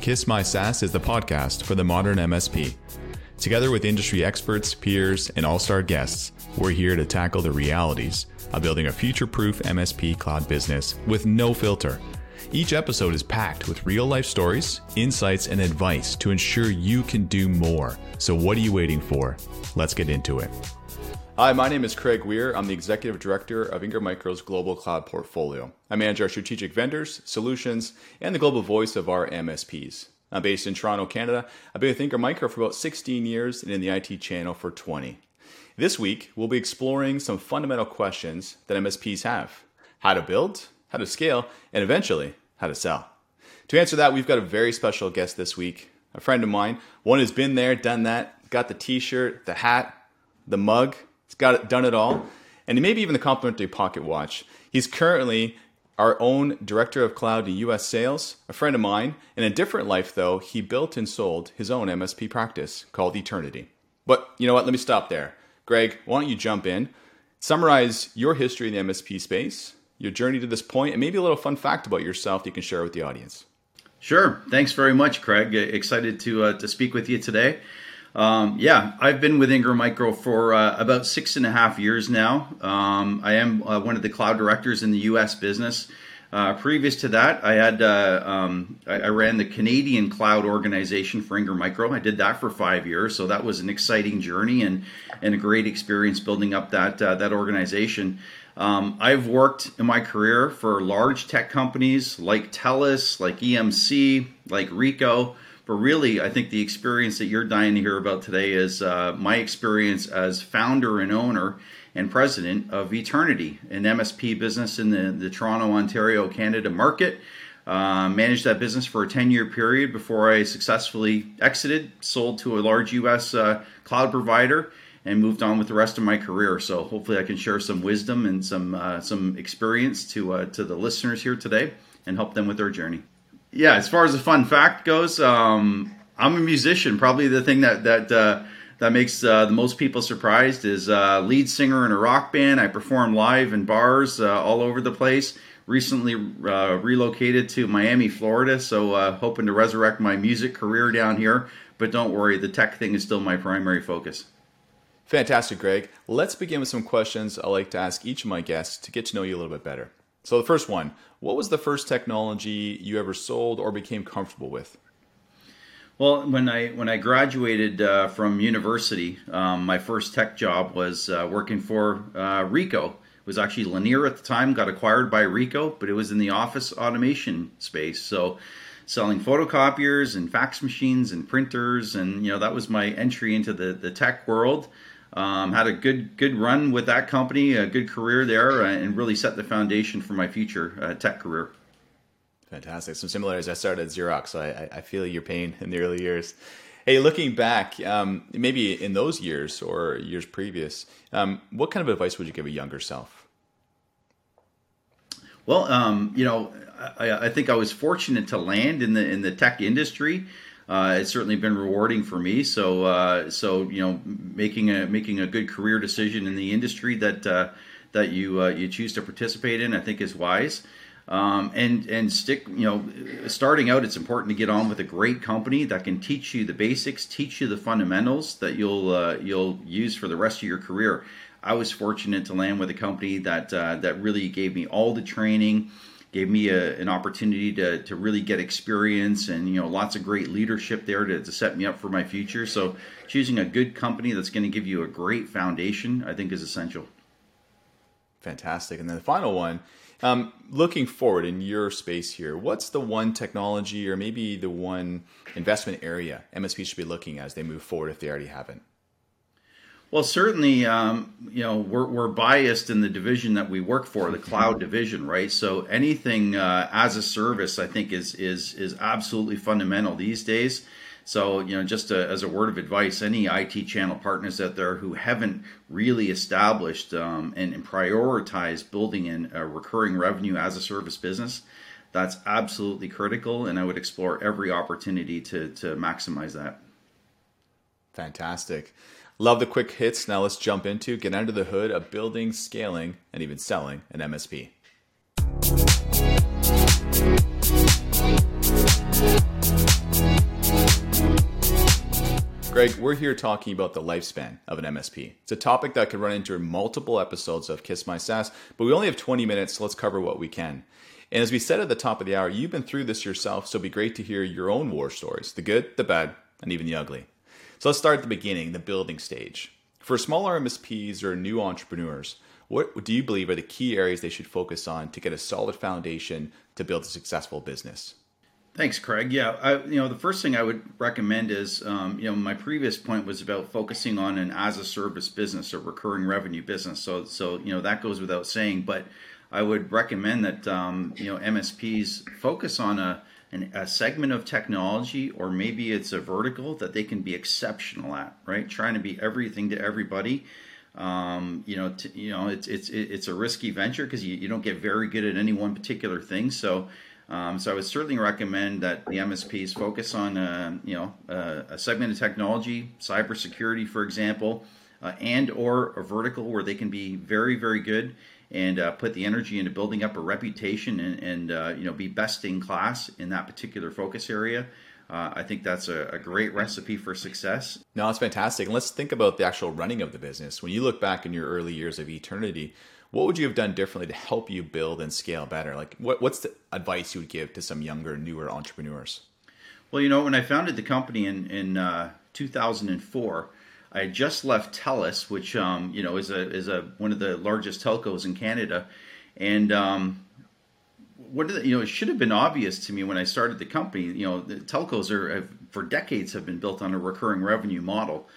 Kiss My SaaS is the podcast for the modern MSP. Together with industry experts, peers, and all star guests, we're here to tackle the realities of building a future proof MSP cloud business with no filter. Each episode is packed with real life stories, insights, and advice to ensure you can do more. So, what are you waiting for? Let's get into it. Hi, my name is Craig Weir. I'm the Executive Director of Ingram Micro's Global Cloud Portfolio. I manage our strategic vendors, solutions, and the global voice of our MSPs. I'm based in Toronto, Canada. I've been with Ingram Micro for about 16 years and in the IT channel for 20. This week, we'll be exploring some fundamental questions that MSPs have how to build, how to scale, and eventually, how to sell. To answer that, we've got a very special guest this week, a friend of mine, one who's been there, done that, got the t shirt, the hat, the mug, He's got it, done it all, and maybe even the complimentary pocket watch. He's currently our own director of cloud and US sales, a friend of mine. In a different life, though, he built and sold his own MSP practice called Eternity. But you know what? Let me stop there. Greg, why don't you jump in? Summarize your history in the MSP space, your journey to this point, and maybe a little fun fact about yourself that you can share with the audience. Sure. Thanks very much, Craig. Excited to uh, to speak with you today. Um, yeah, I've been with Ingram Micro for uh, about six and a half years now. Um, I am uh, one of the cloud directors in the U.S. business. Uh, previous to that, I had uh, um, I, I, ran the Canadian cloud organization for Ingram Micro. I did that for five years, so that was an exciting journey and and a great experience building up that uh, that organization. Um, I've worked in my career for large tech companies like TELUS, like EMC, like Ricoh. But really, I think the experience that you're dying to hear about today is uh, my experience as founder and owner and president of Eternity, an MSP business in the, the Toronto, Ontario, Canada market. Uh, managed that business for a 10 year period before I successfully exited, sold to a large US uh, cloud provider, and moved on with the rest of my career. So hopefully, I can share some wisdom and some uh, some experience to uh, to the listeners here today and help them with their journey yeah, as far as a fun fact goes, um, I'm a musician. Probably the thing that that uh, that makes uh, the most people surprised is uh, lead singer in a rock band. I perform live in bars uh, all over the place. Recently uh, relocated to Miami, Florida, so uh, hoping to resurrect my music career down here. But don't worry, the tech thing is still my primary focus. Fantastic, Greg. Let's begin with some questions I like to ask each of my guests to get to know you a little bit better. So, the first one what was the first technology you ever sold or became comfortable with? Well, when I when I graduated uh, from university, um, my first tech job was uh, working for uh, Ricoh. It was actually Lanier at the time, got acquired by Ricoh, but it was in the office automation space. So, selling photocopiers and fax machines and printers, and you know that was my entry into the the tech world. Um, had a good good run with that company, a good career there, uh, and really set the foundation for my future uh, tech career. Fantastic. Some similarities. I started at Xerox, so I, I feel your pain in the early years. Hey, looking back, um, maybe in those years or years previous, um, what kind of advice would you give a younger self? Well, um, you know, I, I, think I was fortunate to land in the in the tech industry uh, it's certainly been rewarding for me. So, uh, so you know, making a making a good career decision in the industry that uh, that you uh, you choose to participate in, I think is wise. Um, and and stick, you know, starting out, it's important to get on with a great company that can teach you the basics, teach you the fundamentals that you'll uh, you'll use for the rest of your career. I was fortunate to land with a company that uh, that really gave me all the training gave me a, an opportunity to, to really get experience and you know lots of great leadership there to, to set me up for my future. So choosing a good company that's going to give you a great foundation i think is essential. Fantastic. And then the final one um, looking forward in your space here what's the one technology or maybe the one investment area msp should be looking at as they move forward if they already haven't well, certainly, um, you know, we're, we're biased in the division that we work for, the cloud division, right? So anything uh, as a service, I think, is is is absolutely fundamental these days. So, you know, just a, as a word of advice, any IT channel partners out there who haven't really established um, and, and prioritized building in a recurring revenue as a service business, that's absolutely critical. And I would explore every opportunity to to maximize that. Fantastic. Love the quick hits. Now let's jump into get under the hood of building, scaling, and even selling an MSP. Greg, we're here talking about the lifespan of an MSP. It's a topic that could run into multiple episodes of Kiss My SaaS, but we only have 20 minutes, so let's cover what we can. And as we said at the top of the hour, you've been through this yourself, so it'd be great to hear your own war stories the good, the bad, and even the ugly. So let's start at the beginning, the building stage. For smaller MSPs or new entrepreneurs, what do you believe are the key areas they should focus on to get a solid foundation to build a successful business? Thanks, Craig. Yeah, I, you know, the first thing I would recommend is, um, you know, my previous point was about focusing on an as a service business or recurring revenue business. So, so you know, that goes without saying. But I would recommend that um, you know MSPs focus on a an, a segment of technology, or maybe it's a vertical that they can be exceptional at. Right, trying to be everything to everybody. Um, you know, to, you know, it's it's it's a risky venture because you, you don't get very good at any one particular thing. So um, so I would certainly recommend that the MSPs focus on, uh, you know, uh, a segment of technology, cybersecurity, for example, uh, and or a vertical where they can be very, very good and uh, put the energy into building up a reputation and, and uh, you know, be best in class in that particular focus area. Uh, I think that's a, a, great recipe for success. No, it's fantastic. And let's think about the actual running of the business. When you look back in your early years of eternity, what would you have done differently to help you build and scale better? Like, what, what's the advice you would give to some younger, newer entrepreneurs? Well, you know, when I founded the company in in uh, 2004, I had just left TELUS, which um, you know is a is a one of the largest telcos in Canada, and um, what the, you know it should have been obvious to me when I started the company. You know, the telcos are have, for decades have been built on a recurring revenue model,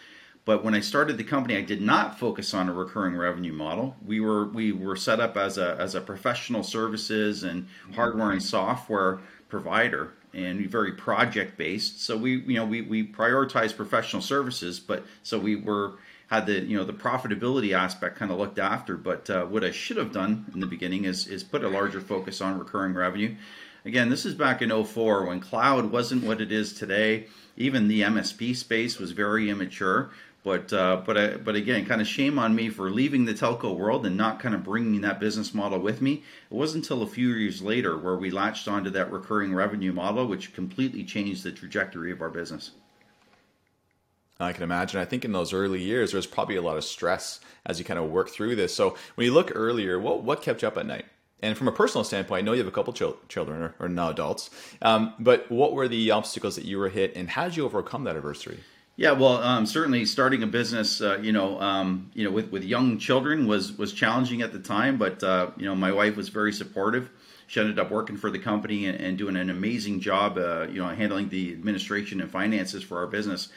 but when I started the company, I did not focus on a recurring revenue model. We were we were set up as a as a professional services and hardware and software provider and very project based. So we you know we we prioritize professional services, but so we were had the you know the profitability aspect kind of looked after. But uh, what I should have done in the beginning is is put a larger focus on recurring revenue. Again, this is back in 04 when cloud wasn't what it is today. Even the MSP space was very immature. But uh, but I, but again, kind of shame on me for leaving the telco world and not kind of bringing that business model with me. It wasn't until a few years later where we latched onto that recurring revenue model, which completely changed the trajectory of our business. I can imagine. I think in those early years, there was probably a lot of stress as you kind of work through this. So when you look earlier, what what kept you up at night? And from a personal standpoint, I know you have a couple chil- children or, or now adults, um, but what were the obstacles that you were hit, and how did you overcome that adversity? Yeah, well, um, certainly starting a business, uh, you know, um, you know, with, with young children was was challenging at the time, but uh, you know, my wife was very supportive. She ended up working for the company and, and doing an amazing job, uh, you know, handling the administration and finances for our business.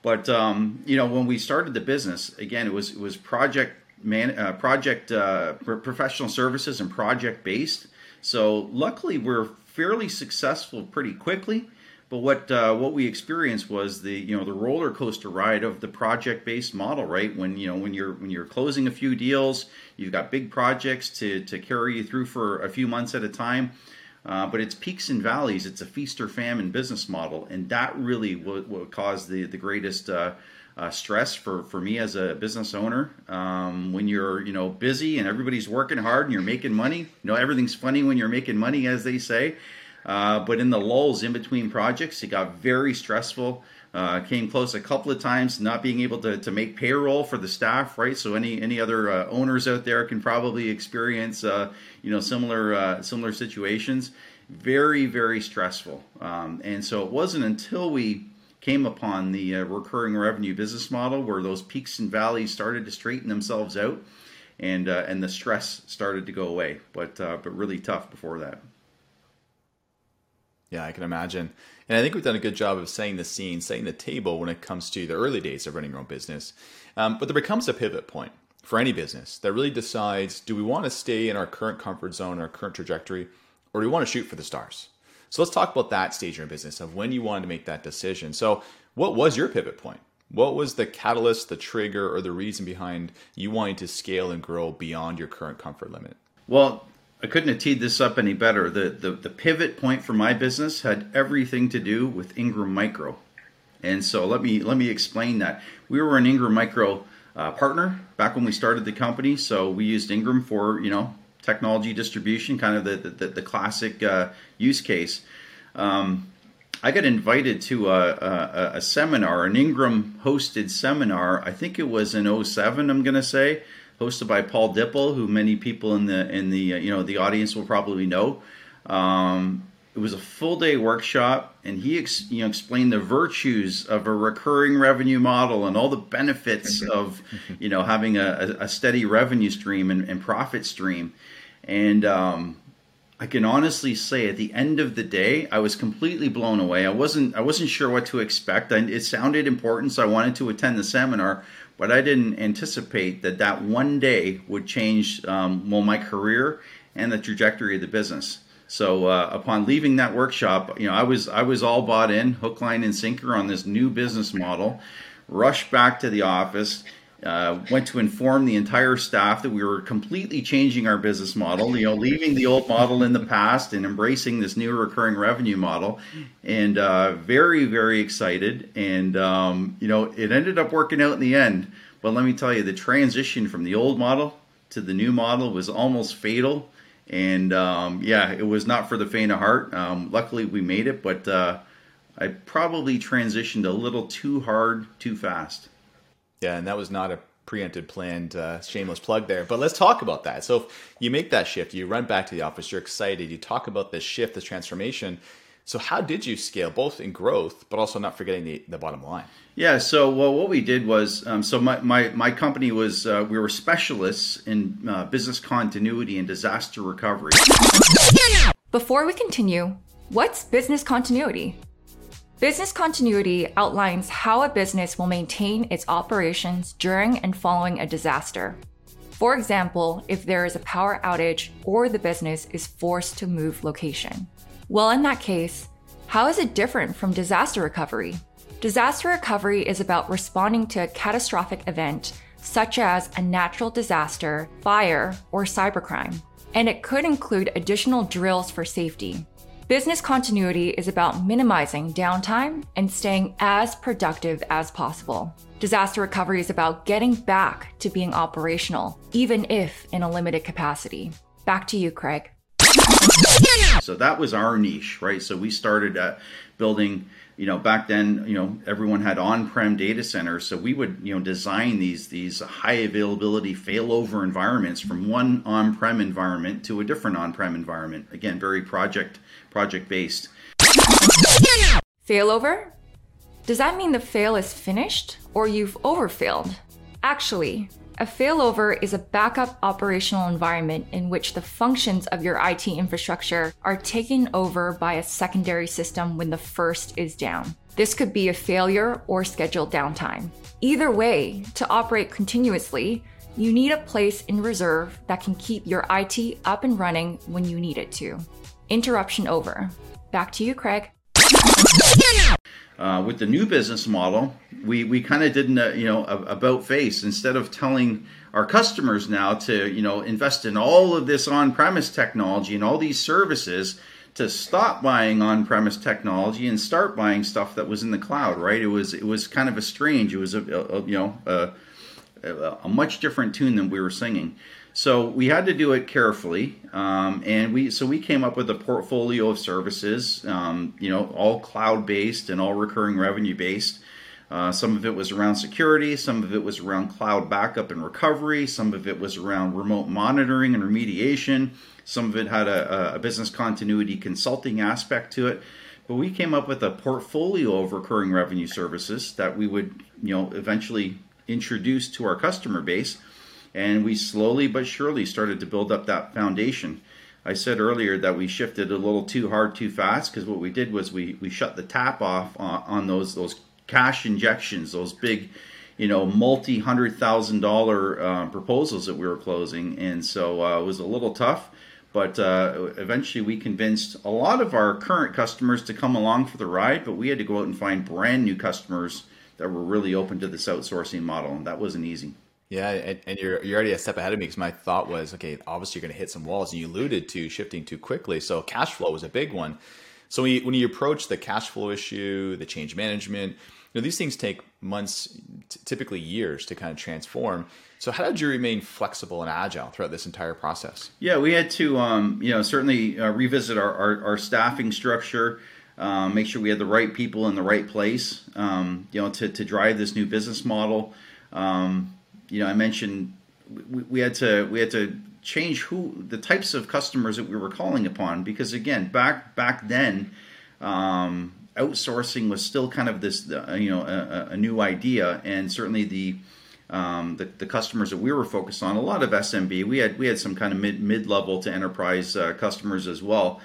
But um, you know, when we started the business, again, it was it was project man, uh, project uh, professional services and project based. So luckily, we're fairly successful pretty quickly but what uh, what we experienced was the you know the roller coaster ride of the project based model, right? When you know when you're when you're closing a few deals, you've got big projects to to carry you through for a few months at a time. Uh, but it's peaks and valleys. It's a feast or famine business model, and that really what, what caused the the greatest uh, uh, stress for for me as a business owner. Um, when you're you know busy and everybody's working hard and you're making money, you know everything's funny when you're making money, as they say. Uh, but in the lulls in between projects, it got very stressful. Uh, came close a couple of times not being able to, to make payroll for the staff, right? So any any other uh, owners out there can probably experience uh, you know similar uh, similar situations. Very very stressful. Um, and so it wasn't until we came upon the recurring revenue business model where those peaks and valleys started to straighten themselves out, and and the stress started to go away. But but really tough before that. Yeah, I can imagine. And I think we've done a good job of setting the scene, setting the table when it comes to the early days of running your own business. Um, but there becomes a pivot point for any business that really decides do we want to stay in our current comfort zone, our current trajectory, or do we want to shoot for the stars? So let's talk about that stage in your business of when you wanted to make that decision. So, what was your pivot point? What was the catalyst, the trigger, or the reason behind you wanting to scale and grow beyond your current comfort limit? Well, I couldn't have teed this up any better. The, the, the pivot point for my business had everything to do with Ingram Micro. And so let me let me explain that. We were an Ingram Micro uh, partner back when we started the company, so we used Ingram for you know technology distribution, kind of the the, the classic uh, use case. Um, I got invited to a, a, a, seminar, an Ingram hosted seminar. I think it was in 07, I'm going to say, hosted by Paul Dippell, who many people in the in the uh, you know the audience will probably know. Um, it was a full day workshop, and he ex, you know explained the virtues of a recurring revenue model and all the benefits of you know having a, a steady revenue stream and, and profit stream. And um, I can honestly say, at the end of the day, I was completely blown away. I wasn't I wasn't sure what to expect. And it sounded important, so I wanted to attend the seminar, but I didn't anticipate that that one day would change um, well my career and the trajectory of the business. So uh, upon leaving that workshop, you know, I was I was all bought in, hook, line, and sinker on this new business model. Rushed back to the office uh, went to inform the entire staff that we were completely changing our business model, you know, leaving the old model in the past and embracing this new recurring revenue model. And uh, very, very excited. And, um, you know, it ended up working out in the end. But let me tell you, the transition from the old model to the new model was almost fatal. And um, yeah, it was not for the faint of heart. Um, luckily, we made it, but uh, I probably transitioned a little too hard, too fast. Yeah, and that was not a preempted, planned, uh, shameless plug there. But let's talk about that. So you make that shift, you run back to the office, you're excited, you talk about this shift, this transformation. So how did you scale both in growth, but also not forgetting the, the bottom line? Yeah. So well, what we did was, um, so my, my, my company was, uh, we were specialists in uh, business continuity and disaster recovery. Before we continue, what's business continuity? Business continuity outlines how a business will maintain its operations during and following a disaster. For example, if there is a power outage or the business is forced to move location. Well, in that case, how is it different from disaster recovery? Disaster recovery is about responding to a catastrophic event, such as a natural disaster, fire, or cybercrime. And it could include additional drills for safety, Business continuity is about minimizing downtime and staying as productive as possible. Disaster recovery is about getting back to being operational, even if in a limited capacity. Back to you, Craig. So that was our niche, right? So we started uh, building you know back then you know everyone had on-prem data centers so we would you know design these these high availability failover environments from one on-prem environment to a different on-prem environment. Again very project project based failover? Does that mean the fail is finished or you've overfailed? Actually a failover is a backup operational environment in which the functions of your IT infrastructure are taken over by a secondary system when the first is down. This could be a failure or scheduled downtime. Either way, to operate continuously, you need a place in reserve that can keep your IT up and running when you need it to. Interruption over. Back to you, Craig. Uh, with the new business model, we, we kind of did a, you know about face instead of telling our customers now to you know invest in all of this on-premise technology and all these services to stop buying on-premise technology and start buying stuff that was in the cloud. Right? It was it was kind of a strange. It was a, a you know a, a much different tune than we were singing. So we had to do it carefully, um, and we so we came up with a portfolio of services, um, you know, all cloud based and all recurring revenue based. Uh, some of it was around security, some of it was around cloud backup and recovery, some of it was around remote monitoring and remediation, some of it had a, a business continuity consulting aspect to it. But we came up with a portfolio of recurring revenue services that we would, you know, eventually introduce to our customer base and we slowly but surely started to build up that foundation. I said earlier that we shifted a little too hard, too fast, because what we did was we, we shut the tap off on, on those those cash injections, those big, you know, multi hundred thousand dollar uh, proposals that we were closing, and so uh, it was a little tough. But uh, eventually, we convinced a lot of our current customers to come along for the ride. But we had to go out and find brand new customers that were really open to this outsourcing model, and that wasn't easy. Yeah, and, and, you're you're already a step ahead of me because my thought was, okay, obviously you're going to hit some walls, and you alluded to shifting too quickly. So cash flow was a big one. So when you, when you approach the cash flow issue, the change management, you know these things take months, t- typically years, to kind of transform. So how did you remain flexible and agile throughout this entire process? Yeah, we had to, um, you know, certainly uh, revisit our, our, our staffing structure. um, make sure we had the right people in the right place, um, you know, to, to drive this new business model. Um, you know, I mentioned we, we, had to we had to change who the types of customers that we were calling upon because again, back back then, um, outsourcing was still kind of this uh, you know a, a, new idea, and certainly the, um, the the customers that we were focused on, a lot of SMB. We had we had some kind of mid mid level to enterprise uh, customers as well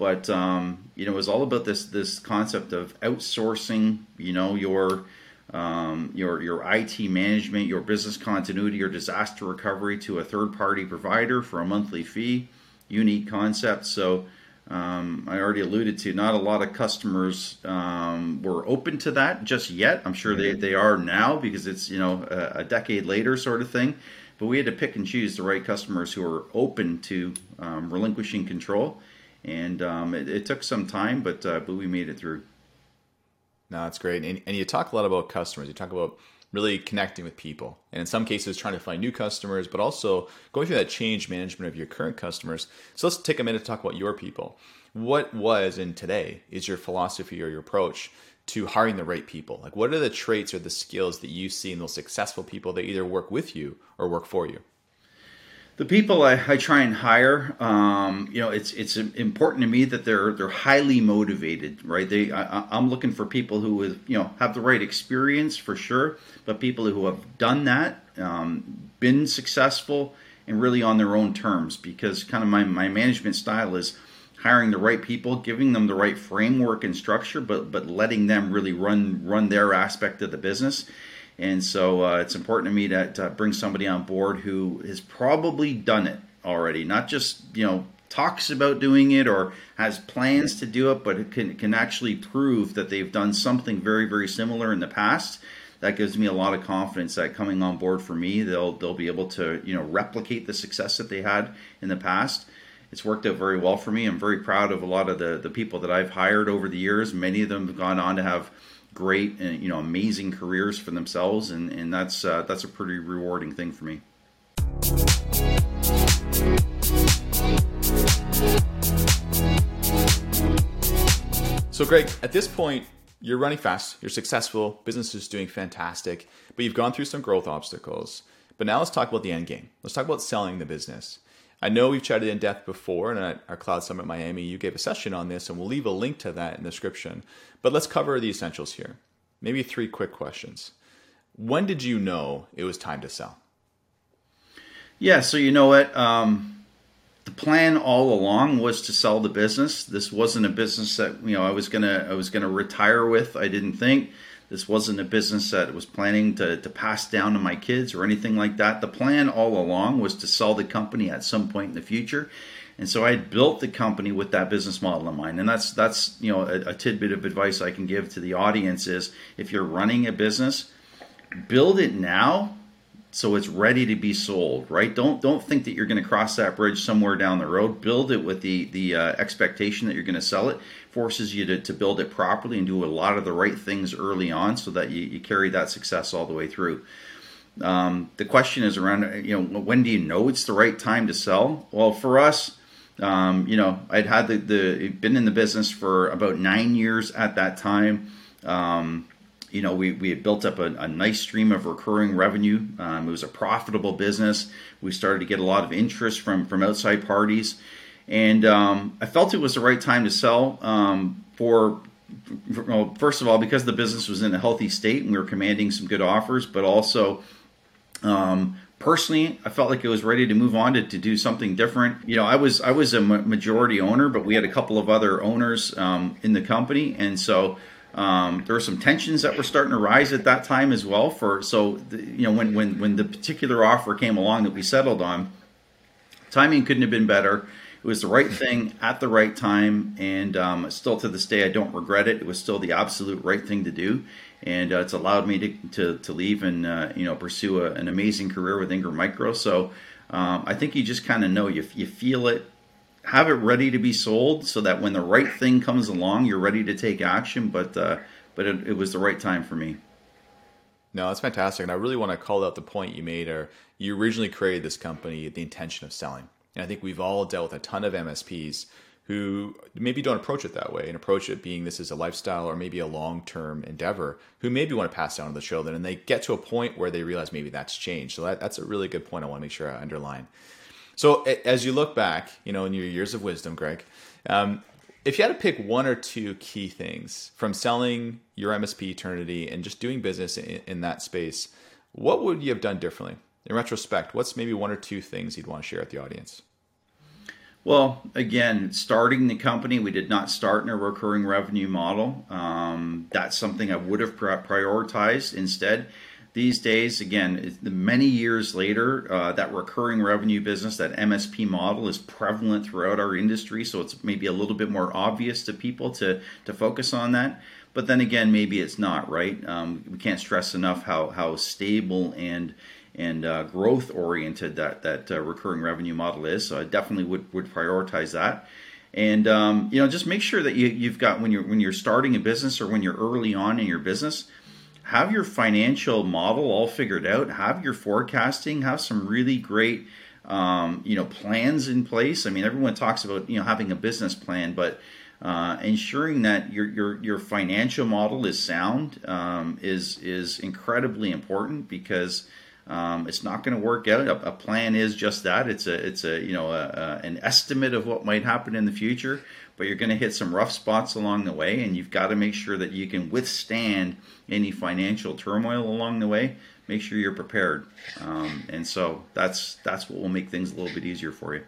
but um, you know, it was all about this this concept of outsourcing. You know, your um, your your IT management, your business continuity, your disaster recovery to a third party provider for a monthly fee. Unique concept. So. Um, I already alluded to not a lot of customers um, were open to that just yet. I'm sure they, they are now because it's you know a, a, decade later sort of thing. But we had to pick and choose the right customers who are open to um, relinquishing control and um, it, it, took some time, but uh, but we made it through. No, that's great. And, and you talk a lot about customers. You talk about really connecting with people, and in some cases, trying to find new customers, but also going through that change management of your current customers. So let's take a minute to talk about your people. What was and today is your philosophy or your approach to hiring the right people? Like, what are the traits or the skills that you see in those successful people that either work with you or work for you? The people I, I, try and hire, um, you know, it's it's important to me that they're they're highly motivated, right? They I, am looking for people who have, you know have the right experience for sure, but people who have done that, um, been successful, and really on their own terms. Because kind of my my management style is hiring the right people, giving them the right framework and structure, but but letting them really run run their aspect of the business and so uh, it's important to me to, to bring somebody on board who has probably done it already, not just you know talks about doing it or has plans to do it, but can can actually prove that they've done something very very similar in the past. That gives me a lot of confidence that coming on board for me, they'll they'll be able to you know replicate the success that they had in the past. It's worked out very well for me. I'm very proud of a lot of the the people that I've hired over the years. Many of them have gone on to have great and you know amazing careers for themselves, and and that's uh, that's a pretty rewarding thing for me. So, Greg, at this point, you're running fast, you're successful, business is doing fantastic, but you've gone through some growth obstacles. But now let's talk about the end game. Let's talk about selling the business. I know we've chatted in depth before, and at our Cloud Summit Miami, you gave a session on this, and we'll leave a link to that in the description. But let's cover the essentials here. Maybe three quick questions. When did you know it was time to sell? Yeah, so you know what? Um, the plan all along was to sell the business. This wasn't a business that you know I was gonna I was gonna retire with. I didn't think. This wasn't a business that was planning to, to pass down to my kids or anything like that. The plan all along was to sell the company at some point in the future. And so I had built the company with that business model in mind. And that's that's you know a, a tidbit of advice I can give to the audience is if you're running a business, build it now so it's ready to be sold right? Don't don't think that you're going to cross that bridge somewhere down the road. Build it with the the uh, expectation that you're going to sell it. Forces you to, to build it properly and do a lot of the right things early on so that you, you carry that success all the way through. Um, the question is around you know when do you know it's the right time to sell? Well for us um, you know i'd had the, the been in the business for about nine years at that time. Um, you know, we, we had built up a, a nice stream of recurring revenue. Um, it was a profitable business. We started to get a lot of interest from, from outside parties. And um, I felt it was the right time to sell um, for, for well, first of all, because the business was in a healthy state and we were commanding some good offers, but also um, personally i felt like it was ready to move on to, to do something different you know i was i was a majority owner but we had a couple of other owners um, in the company and so um, there were some tensions that were starting to rise at that time as well. For so the, you know when when when the particular offer came along that we settled on, timing couldn't have been better. It was the right thing at the right time, and um, still to this day I don't regret it. It was still the absolute right thing to do, and uh, it's allowed me to to, to leave and uh, you know pursue a, an amazing career with Ingram Micro. So um, I think you just kind of know you you feel it have it ready to be sold so that when the right thing comes along, you're ready to take action. But uh, but it, it, was the right time for me. No, that's fantastic, and I really want to call out the point you made. Or you originally created this company the intention of selling, and I think we've all dealt with a ton of MSPs who maybe don't approach it that way and approach it being this is a lifestyle or maybe a long term endeavor who maybe want to pass down to the children and they get to a point where they realize maybe that's changed. So that, that's a really good point I want to make sure I underline. So as you look back, you know, in your years of wisdom, Greg, um, if you had to pick one or two key things from selling your MSP Eternity and just doing business in, in that space, what would you have done differently? In retrospect, what's maybe one or two things you'd want to share with the audience? Well, again, starting the company, we did not start in a recurring revenue model. Um, that's something I would have prioritized instead. These days, again, many years later, uh, that recurring revenue business, that MSP model, is prevalent throughout our industry. So it's maybe a little bit more obvious to people to to focus on that. But then again, maybe it's not right. Um, we can't stress enough how how stable and and uh, growth oriented that that uh, recurring revenue model is. So I definitely would would prioritize that. And um, you know, just make sure that you, you've got when you're when you're starting a business or when you're early on in your business, have your financial model all figured out. Have your forecasting. Have some really great um, you know plans in place. I mean, everyone talks about you know having a business plan, but uh, ensuring that your, your your financial model is sound um, is is incredibly important because um, it's not going to work out. A, a, plan is just that. It's a it's a you know a, a, an estimate of what might happen in the future, but you're going to hit some rough spots along the way, and you've got to make sure that you can withstand any financial turmoil along the way. Make sure you're prepared, um, and so that's that's what will make things a little bit easier for you.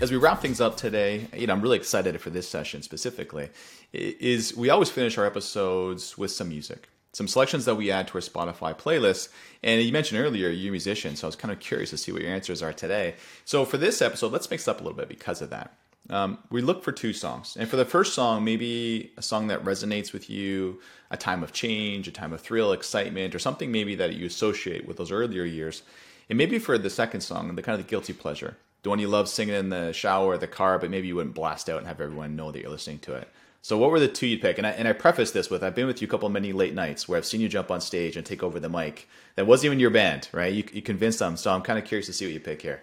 as we wrap things up today, you know, I'm really excited for this session specifically. Is we always finish our episodes with some music, some selections that we add to our Spotify playlist. And you mentioned earlier you're a musician, so I was kind of curious to see what your answers are today. So for this episode, let's mix up a little bit because of that. Um, we look for two songs. And for the first song, maybe a song that resonates with you, a time of change, a time of thrill, excitement, or something maybe that you associate with those earlier years. And maybe for the second song, the kind of the guilty pleasure the one you love singing in the shower or the car, but maybe you wouldn't blast out and have everyone know that you're listening to it. So what were the two you'd pick? And I, and I preface this with I've been with you a couple many late nights where I've seen you jump on stage and take over the mic. That wasn't even your band, right? You, you convinced them. So I'm kind of curious to see what you pick here.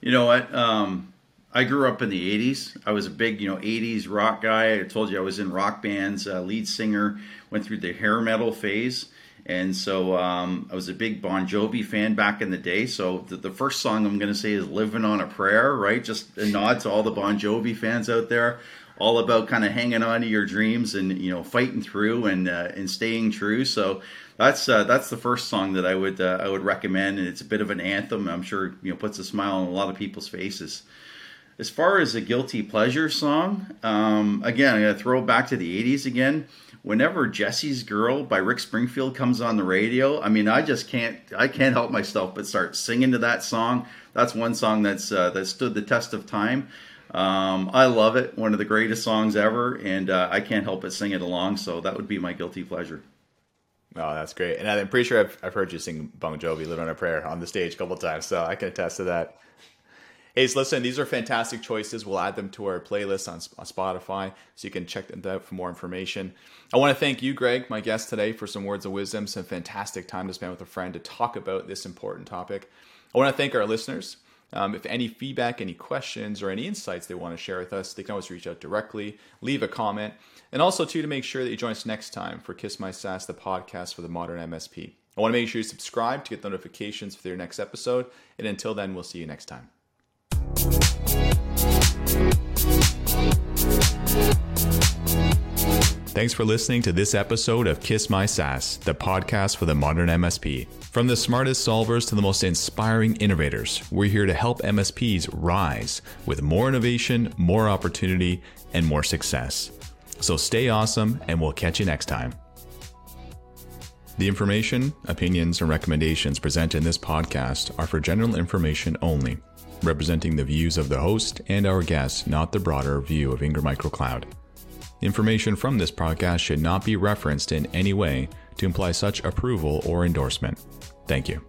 You know what? Um, I grew up in the 80s. I was a big, you know, 80s rock guy. I told you I was in rock bands, uh, lead singer, went through the hair metal phase. And so um, I was a big Bon Jovi fan back in the day. So the, the first song I'm going to say is "Living on a Prayer," right? Just a nod to all the Bon Jovi fans out there, all about kind of hanging on to your dreams and you know fighting through and uh, and staying true. So that's uh, that's the first song that I would uh, I would recommend, and it's a bit of an anthem. I'm sure you know puts a smile on a lot of people's faces. As far as a guilty pleasure song, um, again, I'm to throw back to the 80s again whenever Jesse's Girl by Rick Springfield comes on the radio, I mean, I just can't I can't help myself but start singing to that song. That's one song that's uh, that stood the test of time. Um, I love it, one of the greatest songs ever, and uh, I can't help but sing it along. So that would be my guilty pleasure. Oh, that's great, and I'm pretty sure I've, I've heard you sing Bon Jovi "Live on a Prayer" on the stage a couple times, so I can attest to that. Hey, so listen, these are fantastic choices. We'll add them to our playlist on, on Spotify so you can check them out for more information. I want to thank you, Greg, my guest today, for some words of wisdom, some fantastic time to spend with a friend to talk about this important topic. I want to thank our listeners. Um, if any feedback, any questions, or any insights they want to share with us, they can always reach out directly, leave a comment, and also too to make sure that you join us next time for Kiss My SaaS, the podcast for the modern MSP. I want to make sure you subscribe to get notifications for their next episode, and until then, we'll see you next time. Thanks for listening to this episode of Kiss My SaaS, the podcast for the modern MSP. From the smartest solvers to the most inspiring innovators, we're here to help MSPs rise with more innovation, more opportunity, and more success. So stay awesome, and we'll catch you next time. The information, opinions, and recommendations presented in this podcast are for general information only representing the views of the host and our guests, not the broader view of Ingram Micro Cloud. Information from this podcast should not be referenced in any way to imply such approval or endorsement. Thank you.